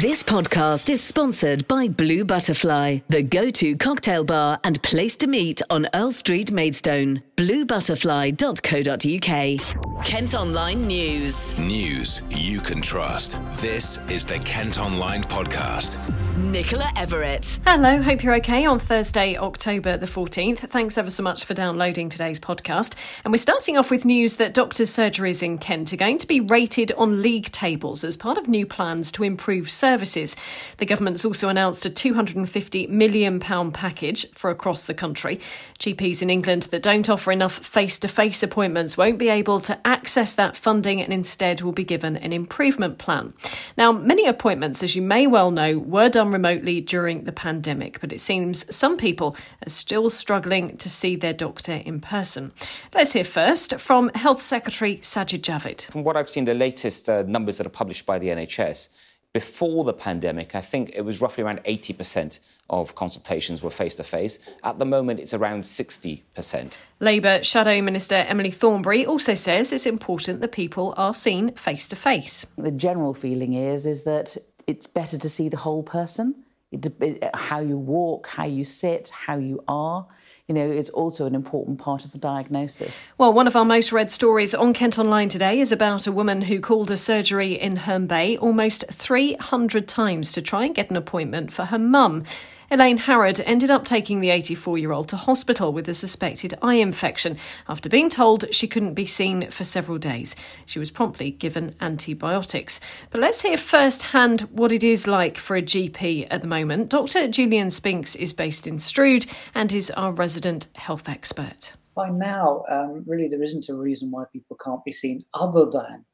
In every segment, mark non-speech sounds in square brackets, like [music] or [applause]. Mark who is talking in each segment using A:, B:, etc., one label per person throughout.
A: This podcast is sponsored by Blue Butterfly, the go to cocktail bar and place to meet on Earl Street, Maidstone. BlueButterfly.co.uk. Kent Online News.
B: News you can trust. This is the Kent Online Podcast.
A: Nicola Everett.
C: Hello, hope you're okay on Thursday, October the 14th. Thanks ever so much for downloading today's podcast. And we're starting off with news that doctors' surgeries in Kent are going to be rated on league tables as part of new plans to improve services. The government's also announced a £250 million package for across the country. GPs in England that don't offer enough face to face appointments won't be able to access that funding and instead will be given an improvement plan. Now, many appointments, as you may well know, were done remotely during the pandemic, but it seems some people are still struggling to see their doctor in person. Let's hear first from Health Secretary Sajid Javid.
D: From what I've seen, the latest uh, numbers that are published by the NHS, before the pandemic, I think it was roughly around 80% of consultations were face to face. At the moment, it's around 60%.
C: Labour Shadow Minister Emily Thornberry also says it's important that people are seen face to face.
E: The general feeling is is that it's better to see the whole person, it, it, how you walk, how you sit, how you are you know, it's also an important part of the diagnosis.
C: Well, one of our most read stories on Kent Online today is about a woman who called a surgery in Herne Bay almost 300 times to try and get an appointment for her mum. Elaine Harrod ended up taking the 84 year old to hospital with a suspected eye infection after being told she couldn't be seen for several days. She was promptly given antibiotics. But let's hear firsthand what it is like for a GP at the moment. Dr. Julian Spinks is based in Strood and is our resident health expert.
F: By now, um, really, there isn't a reason why people can't be seen other than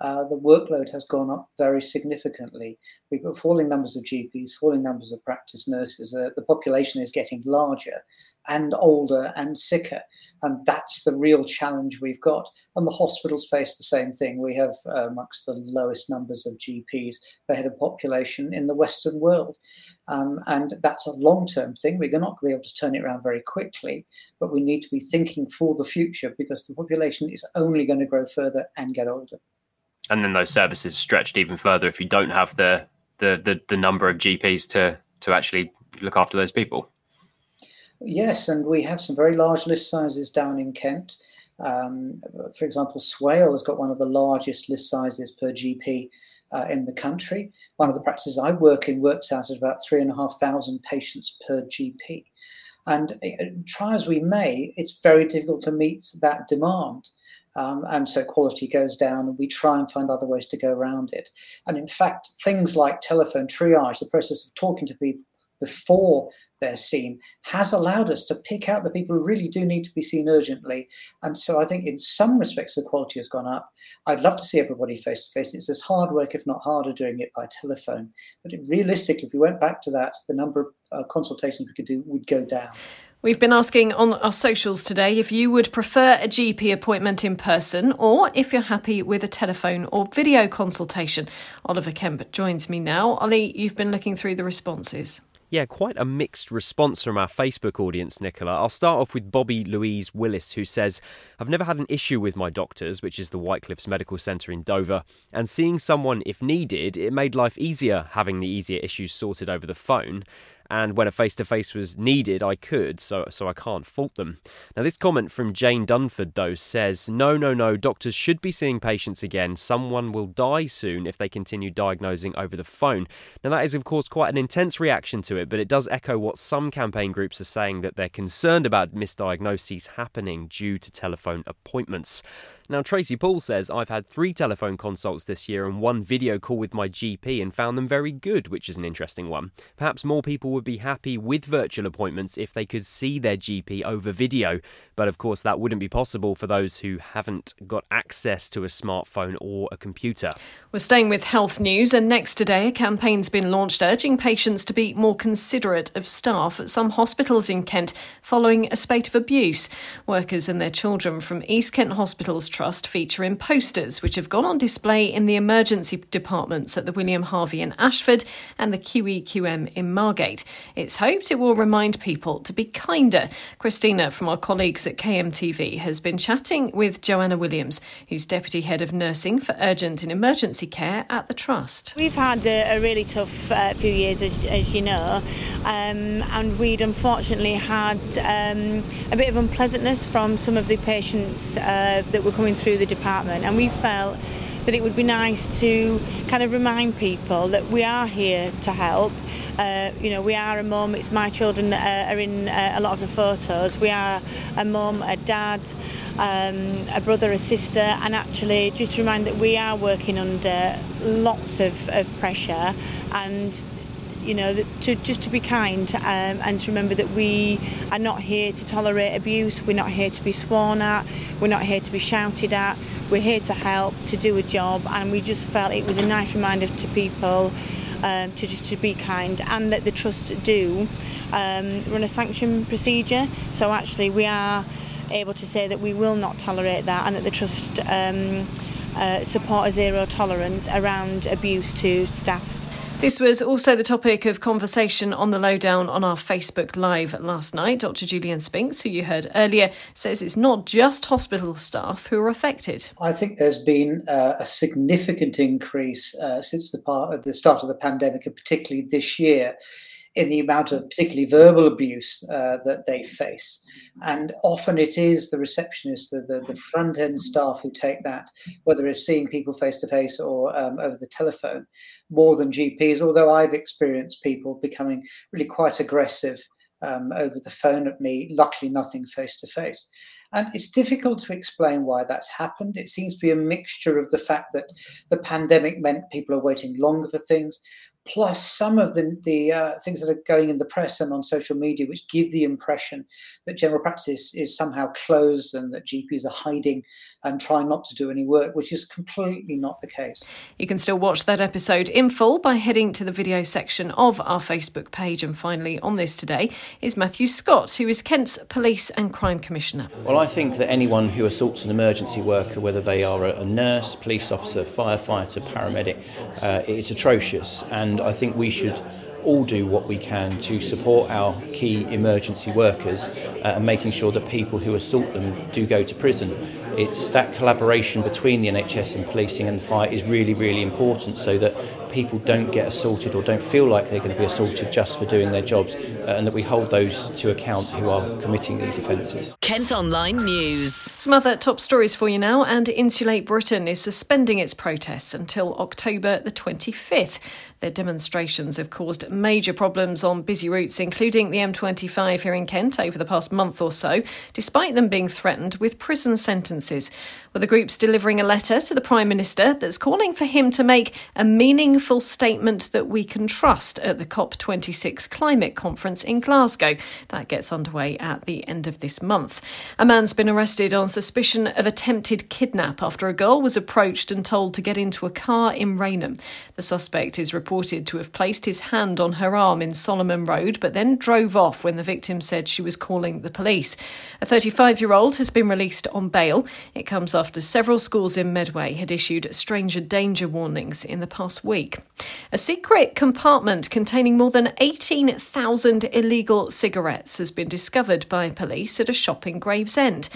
F: uh, the workload has gone up very significantly. We've got falling numbers of GPs, falling numbers of practice nurses. Uh, the population is getting larger and older and sicker. And that's the real challenge we've got. And the hospitals face the same thing. We have uh, amongst the lowest numbers of GPs per head of population in the Western world. Um, and that's a long term thing. We're not going to be able to turn it around very quickly, but we need to be thinking for the future because the population is only going to grow further and get older
G: and then those services stretched even further if you don't have the the the, the number of GPs to to actually look after those people.
F: Yes, and we have some very large list sizes down in Kent. Um, for example, Swale has got one of the largest list sizes per GP uh, in the country. One of the practices I work in works out at about three and a half thousand patients per GP. And uh, try as we may, it's very difficult to meet that demand. Um, and so quality goes down, and we try and find other ways to go around it. And in fact, things like telephone triage, the process of talking to people before they're seen, has allowed us to pick out the people who really do need to be seen urgently. And so I think in some respects, the quality has gone up. I'd love to see everybody face to face. It's as hard work, if not harder, doing it by telephone. But realistically, if we went back to that, the number of uh, consultations we could do would go down.
C: We've been asking on our socials today if you would prefer a GP appointment in person or if you're happy with a telephone or video consultation. Oliver Kemp joins me now. Ollie, you've been looking through the responses.
H: Yeah, quite a mixed response from our Facebook audience, Nicola. I'll start off with Bobby Louise Willis, who says, I've never had an issue with my doctors, which is the Whitecliffs Medical Centre in Dover, and seeing someone if needed, it made life easier having the easier issues sorted over the phone and when a face to face was needed, I could, so so I can't fault them. Now, this comment from Jane Dunford though says, "No, no, no. Doctors should be seeing patients again. Someone will die soon if they continue diagnosing over the phone." Now, that is of course quite an intense reaction to it, but it does echo what some campaign groups are saying that they're concerned about misdiagnoses happening due to telephone appointments. Now, Tracy Paul says, I've had three telephone consults this year and one video call with my GP and found them very good, which is an interesting one. Perhaps more people would be happy with virtual appointments if they could see their GP over video, but of course, that wouldn't be possible for those who haven't got access to a smartphone or a computer.
C: We're staying with health news, and next today, a campaign's been launched urging patients to be more considerate of staff at some hospitals in Kent following a spate of abuse. Workers and their children from East Kent hospitals Trust feature in posters, which have gone on display in the emergency departments at the William Harvey in Ashford and the QEQM in Margate. It's hoped it will remind people to be kinder. Christina from our colleagues at KMTV has been chatting with Joanna Williams, who's Deputy Head of Nursing for Urgent and Emergency Care at the Trust.
I: We've had a, a really tough uh, few years, as, as you know, um, and we'd unfortunately had um, a bit of unpleasantness from some of the patients uh, that were coming through the department, and we felt that it would be nice to kind of remind people that we are here to help. Uh, you know, we are a mum, it's my children that are in uh, a lot of the photos. We are a mum, a dad, um, a brother, a sister, and actually just to remind that we are working under lots of, of pressure and you know, to just to be kind um, and to remember that we are not here to tolerate abuse. We're not here to be sworn at. We're not here to be shouted at. We're here to help, to do a job, and we just felt it was a nice reminder to people um, to just to be kind, and that the trust do um, run a sanction procedure. So actually, we are able to say that we will not tolerate that, and that the trust. Um, uh, support a zero tolerance around abuse to staff.
C: This was also the topic of conversation on the lowdown on our Facebook Live last night. Dr. Julian Spinks, who you heard earlier, says it's not just hospital staff who are affected.
F: I think there's been uh, a significant increase uh, since the, part, the start of the pandemic, and particularly this year, in the amount of particularly verbal abuse uh, that they face. And often it is the receptionists, the, the, the, front end staff who take that, whether it's seeing people face to face or um, over the telephone, more than GPs, although I've experienced people becoming really quite aggressive um, over the phone at me, luckily nothing face to face. And it's difficult to explain why that's happened. It seems to be a mixture of the fact that the pandemic meant people are waiting longer for things, plus some of the, the uh, things that are going in the press and on social media, which give the impression that general practice is somehow closed and that GPs are hiding and trying not to do any work, which is completely not the case.
C: You can still watch that episode in full by heading to the video section of our Facebook page. And finally, on this today is Matthew Scott, who is Kent's Police and Crime Commissioner.
J: Well, I think that anyone who assaults an emergency worker, whether they are a nurse, police officer, firefighter, paramedic, uh, it's atrocious. And and I think we should all do what we can to support our key emergency workers uh, and making sure that people who assault them do go to prison. It's that collaboration between the NHS and policing and the fire is really, really important so that people don't get assaulted or don't feel like they're going to be assaulted just for doing their jobs uh, and that we hold those to account who are committing these offences.
A: Kent Online News.
C: Some other top stories for you now and Insulate Britain is suspending its protests until October the 25th. Their demonstrations have caused major problems on busy routes, including the M25 here in Kent over the past month or so, despite them being threatened with prison sentences. Well, the group's delivering a letter to the Prime Minister that's calling for him to make a meaningful statement that we can trust at the COP26 climate conference in Glasgow. That gets underway at the end of this month. A man's been arrested on suspicion of attempted kidnap after a girl was approached and told to get into a car in Rainham. The suspect is reported reported to have placed his hand on her arm in Solomon Road, but then drove off when the victim said she was calling the police. A 35 year old has been released on bail. It comes after several schools in Medway had issued stranger danger warnings in the past week. A secret compartment containing more than 18,000 illegal cigarettes has been discovered by police at a shop in Gravesend.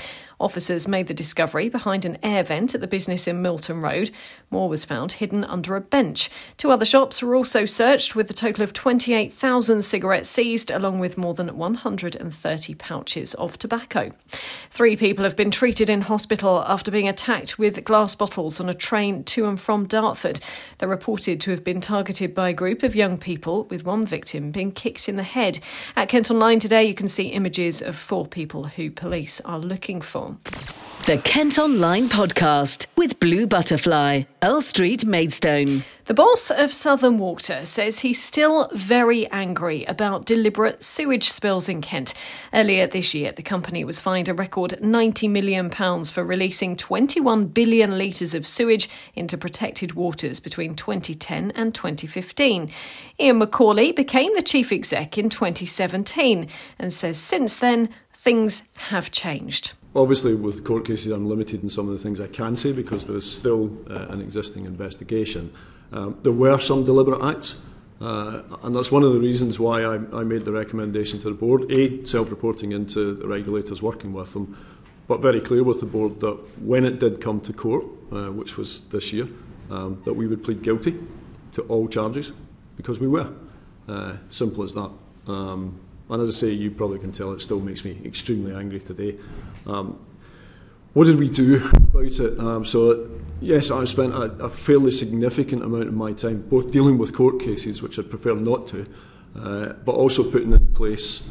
C: Officers made the discovery behind an air vent at the business in Milton Road. More was found hidden under a bench. Two other shops were also searched, with a total of 28,000 cigarettes seized, along with more than 130 pouches of tobacco. Three people have been treated in hospital after being attacked with glass bottles on a train to and from Dartford. They're reported to have been targeted by a group of young people, with one victim being kicked in the head. At Kent Online today, you can see images of four people who police are looking for.
A: The Kent Online Podcast with Blue Butterfly, Earl Street, Maidstone.
C: The boss of Southern Water says he's still very angry about deliberate sewage spills in Kent. Earlier this year, the company was fined a record £90 million for releasing 21 billion litres of sewage into protected waters between 2010 and 2015. Ian McAulay became the chief exec in 2017 and says since then, things have changed.
K: Obviously, with court cases, I'm limited in some of the things I can say because there is still uh, an existing investigation. Um, there were some deliberate acts. Uh, and that's one of the reasons why I, I made the recommendation to the board A, self reporting into the regulators working with them, but very clear with the board that when it did come to court, uh, which was this year, um, that we would plead guilty to all charges because we were. Uh, simple as that. Um, and as I say, you probably can tell it still makes me extremely angry today. Um, what did we do about it? Um, so, yes, I spent a, a fairly significant amount of my time both dealing with court cases, which I'd prefer not to, uh, but also putting in place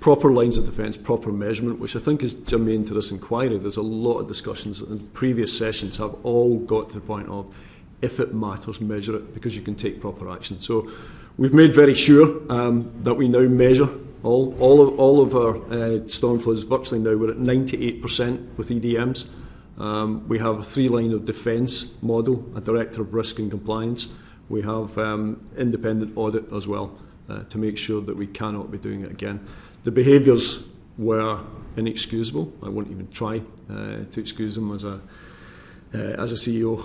K: proper lines of defence, proper measurement, which I think is germane to this inquiry. There's a lot of discussions in previous sessions have all got to the point of if it matters, measure it because you can take proper action. So we've made very sure um, that we now measure all, all, of, all of our uh, storm floods virtually now. We're at 98% with EDMs. Um, we have a three line of defence model, a director of risk and compliance. We have um, independent audit as well uh, to make sure that we cannot be doing it again. The behaviours were inexcusable. I won't even try uh, to excuse them as a, uh, as a CEO.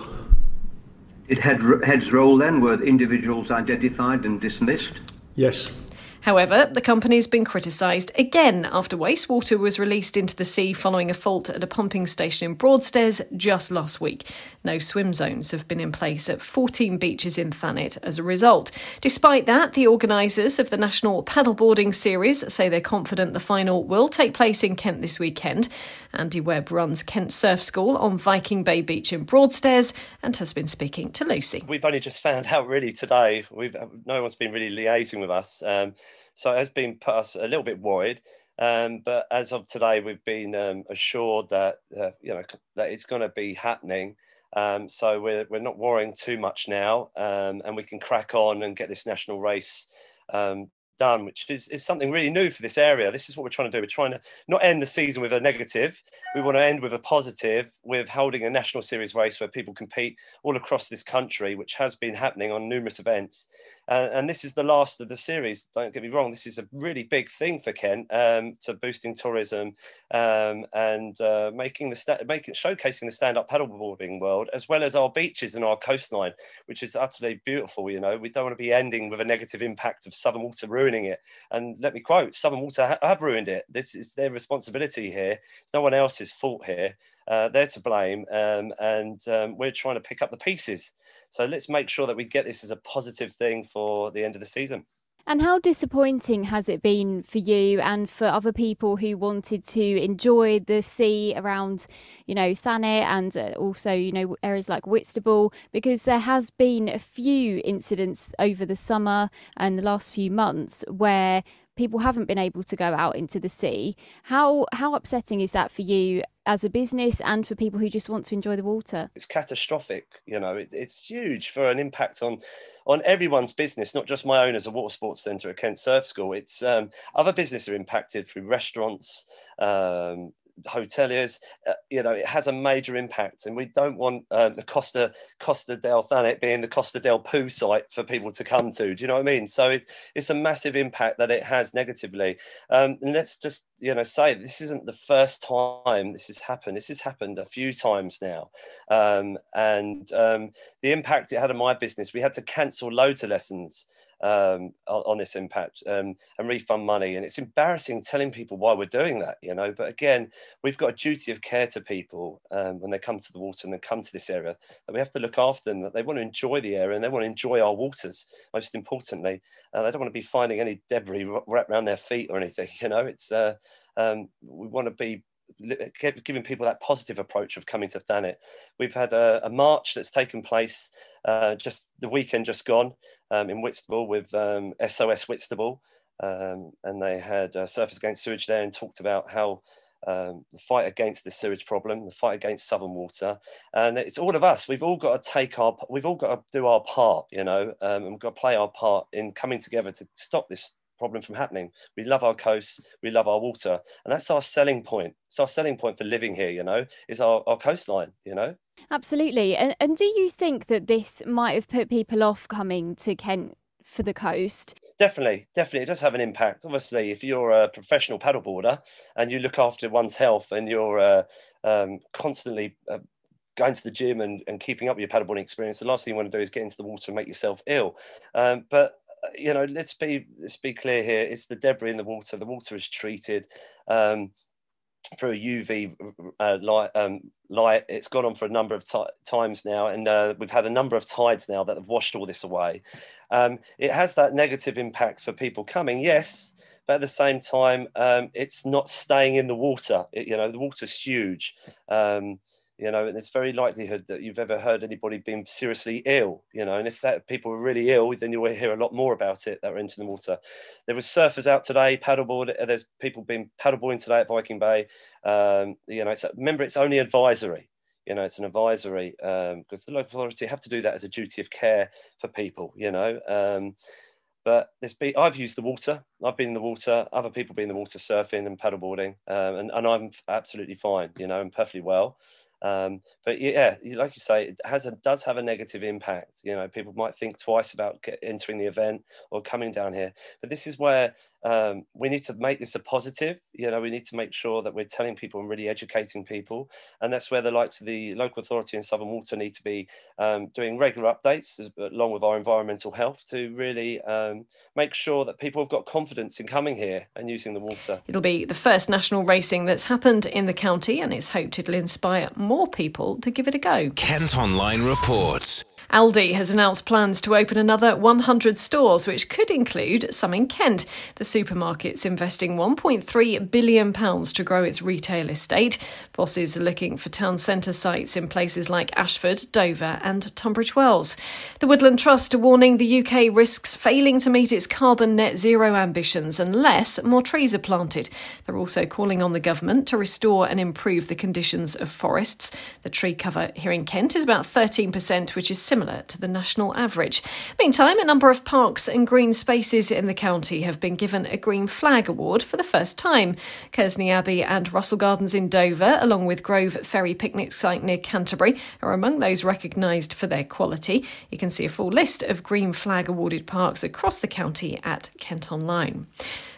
L: Did head, heads roll then? Were individuals identified and dismissed?
K: Yes,
C: However, the company's been criticised again after wastewater was released into the sea following a fault at a pumping station in Broadstairs just last week. No swim zones have been in place at 14 beaches in Thanet as a result. Despite that, the organisers of the National Paddleboarding Series say they're confident the final will take place in Kent this weekend. Andy Webb runs Kent Surf School on Viking Bay Beach in Broadstairs and has been speaking to Lucy.
M: We've only just found out really today. We've no one's been really liaising with us. Um, so it has been put us a little bit worried. Um, but as of today, we've been um, assured that uh, you know that it's going to be happening. Um, so we're we're not worrying too much now, um, and we can crack on and get this national race um, done, which is, is something really new for this area. This is what we're trying to do. We're trying to not end the season with a negative. We want to end with a positive, with holding a national series race where people compete all across this country, which has been happening on numerous events. Uh, and this is the last of the series. Don't get me wrong. This is a really big thing for Kent um, to boosting tourism um, and uh, making the sta- making showcasing the stand-up paddleboarding world, as well as our beaches and our coastline, which is utterly beautiful. You know, we don't want to be ending with a negative impact of Southern Water ruining it. And let me quote: Southern Water ha- have ruined it. This is their responsibility here. It's no one else's fault here. Uh, they're to blame, um, and um, we're trying to pick up the pieces. So let's make sure that we get this as a positive thing for the end of the season.
N: And how disappointing has it been for you and for other people who wanted to enjoy the sea around, you know, Thanet and uh, also, you know, areas like Whitstable? Because there has been a few incidents over the summer and the last few months where people haven't been able to go out into the sea. How how upsetting is that for you as a business and for people who just want to enjoy the water?
M: It's catastrophic. You know, it, it's huge for an impact on on everyone's business, not just my own as a water sports centre at Kent Surf School. It's um, other businesses are impacted through restaurants, um, hoteliers, uh, you know, it has a major impact. And we don't want uh, the Costa Costa del Thanet being the Costa del Poo site for people to come to. Do you know what I mean? So it, it's a massive impact that it has negatively. Um, and let's just, you know, say this isn't the first time this has happened. This has happened a few times now. Um, and um, the impact it had on my business, we had to cancel loads of lessons um, on, on, this impact um, and refund money. And it's embarrassing telling people why we're doing that, you know. But again, we've got a duty of care to people um, when they come to the water and they come to this area that we have to look after them, that they want to enjoy the area and they want to enjoy our waters, most importantly. Uh, they don't want to be finding any debris wrapped around their feet or anything, [laughs] you know. It's uh, um, we want to be giving people that positive approach of coming to Thanet. We've had a, a march that's taken place uh, just the weekend just gone um, in Whitstable with um, SOS Whitstable, um, and they had uh, Surfers Against Sewage there and talked about how um, the fight against the sewage problem, the fight against Southern Water, and it's all of us. We've all got to take our, we've all got to do our part, you know, um, and we've got to play our part in coming together to stop this problem from happening. We love our coast, we love our water, and that's our selling point. It's our selling point for living here, you know, is our, our coastline, you know.
N: Absolutely. And, and do you think that this might have put people off coming to Kent for the coast?
M: definitely, definitely, it does have an impact. Obviously, if you're a professional paddleboarder and you look after one's health and you're uh, um, constantly uh, going to the gym and, and keeping up with your paddleboarding experience, the last thing you want to do is get into the water and make yourself ill. Um, but you know, let's be let's be clear here. It's the debris in the water. The water is treated. Um, through a UV uh, light, um, light. It's gone on for a number of times now, and uh, we've had a number of tides now that have washed all this away. Um, it has that negative impact for people coming, yes, but at the same time, um, it's not staying in the water. It, you know, the water's huge. Um, you know, and it's very likelihood that you've ever heard anybody being seriously ill, you know, and if that people were really ill, then you'll hear a lot more about it that are into the water. There was surfers out today, paddleboard. Uh, there's people being paddleboarding today at Viking Bay. Um, you know, it's remember it's only advisory. You know, it's an advisory because um, the local authority have to do that as a duty of care for people. You know, um, but there's been, I've used the water. I've been in the water. Other people been in the water surfing and paddleboarding, um, and, and I'm absolutely fine. You know, and perfectly well. Um, but yeah, like you say, it has a, does have a negative impact. You know, people might think twice about entering the event or coming down here. But this is where um, we need to make this a positive. You know, we need to make sure that we're telling people and really educating people, and that's where the likes of the local authority and Southern Water need to be um, doing regular updates along with our environmental health to really um, make sure that people have got confidence in coming here and using the water.
C: It'll be the first national racing that's happened in the county, and it's hoped it'll inspire more people to give it a go.
B: Kent Online reports.
C: Aldi has announced plans to open another 100 stores, which could include some in Kent. The supermarket's investing £1.3 billion to grow its retail estate. Bosses are looking for town centre sites in places like Ashford, Dover, and Tunbridge Wells. The Woodland Trust are warning the UK risks failing to meet its carbon net zero ambitions unless more trees are planted. They're also calling on the government to restore and improve the conditions of forests. The tree cover here in Kent is about 13%, which is similar to the national average. Meantime, a number of parks and green spaces in the county have been given a Green Flag Award for the first time. Kearsney Abbey and Russell Gardens in Dover, along with Grove Ferry Picnic Site near Canterbury, are among those recognised for their quality. You can see a full list of Green Flag awarded parks across the county at Kent Online.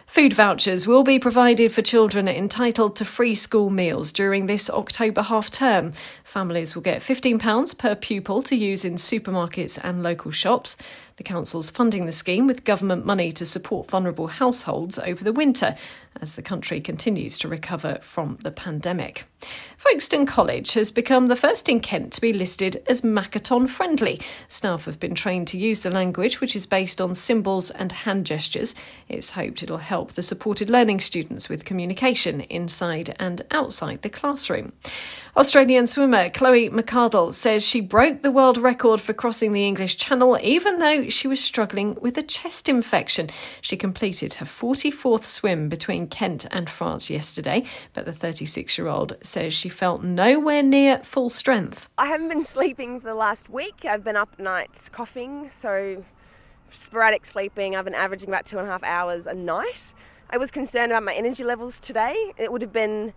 C: Food vouchers will be provided for children entitled to free school meals during this October half term. Families will get £15 per pupil to use in supermarkets and local shops. The Council's funding the scheme with government money to support vulnerable households over the winter as the country continues to recover from the pandemic. Folkestone College has become the first in Kent to be listed as Makaton friendly. Staff have been trained to use the language, which is based on symbols and hand gestures. It's hoped it'll help the supported learning students with communication inside and outside the classroom. Australian swimmer Chloe McCardel says she broke the world record for crossing the English Channel even though she was struggling with a chest infection. She completed her 44th swim between Kent and France yesterday, but the 36 year old says she felt nowhere near full strength.
O: I haven't been sleeping for the last week. I've been up nights coughing, so sporadic sleeping. I've been averaging about two and a half hours a night. I was concerned about my energy levels today. It would have been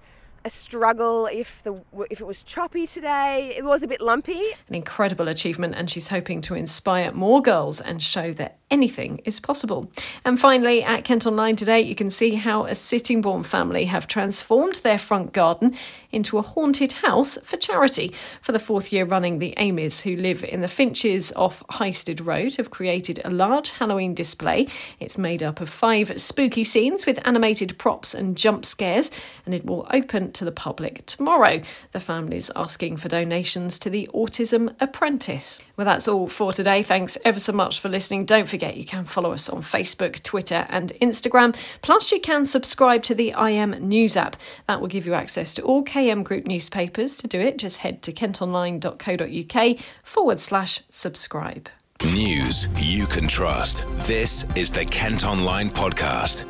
O: a struggle if the if it was choppy today. It was a bit lumpy.
C: An incredible achievement, and she's hoping to inspire more girls and show that anything is possible. And finally, at Kent Online today, you can see how a Sittingbourne family have transformed their front garden into a haunted house for charity. For the fourth year running, the Amys, who live in the Finches off Highstead Road, have created a large Halloween display. It's made up of five spooky scenes with animated props and jump scares, and it will open to the public tomorrow. The family's asking for donations to the Autism Apprentice. Well, that's all for today. Thanks ever so much for listening. Don't forget you can follow us on Facebook, Twitter, and Instagram. Plus, you can subscribe to the IM News app. That will give you access to all KM Group newspapers. To do it, just head to kentonline.co.uk forward slash subscribe.
B: News you can trust. This is the Kent Online Podcast.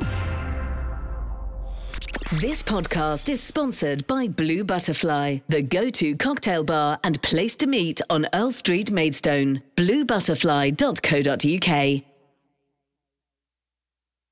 A: This podcast is sponsored by Blue Butterfly, the go to cocktail bar and place to meet on Earl Street, Maidstone. BlueButterfly.co.uk.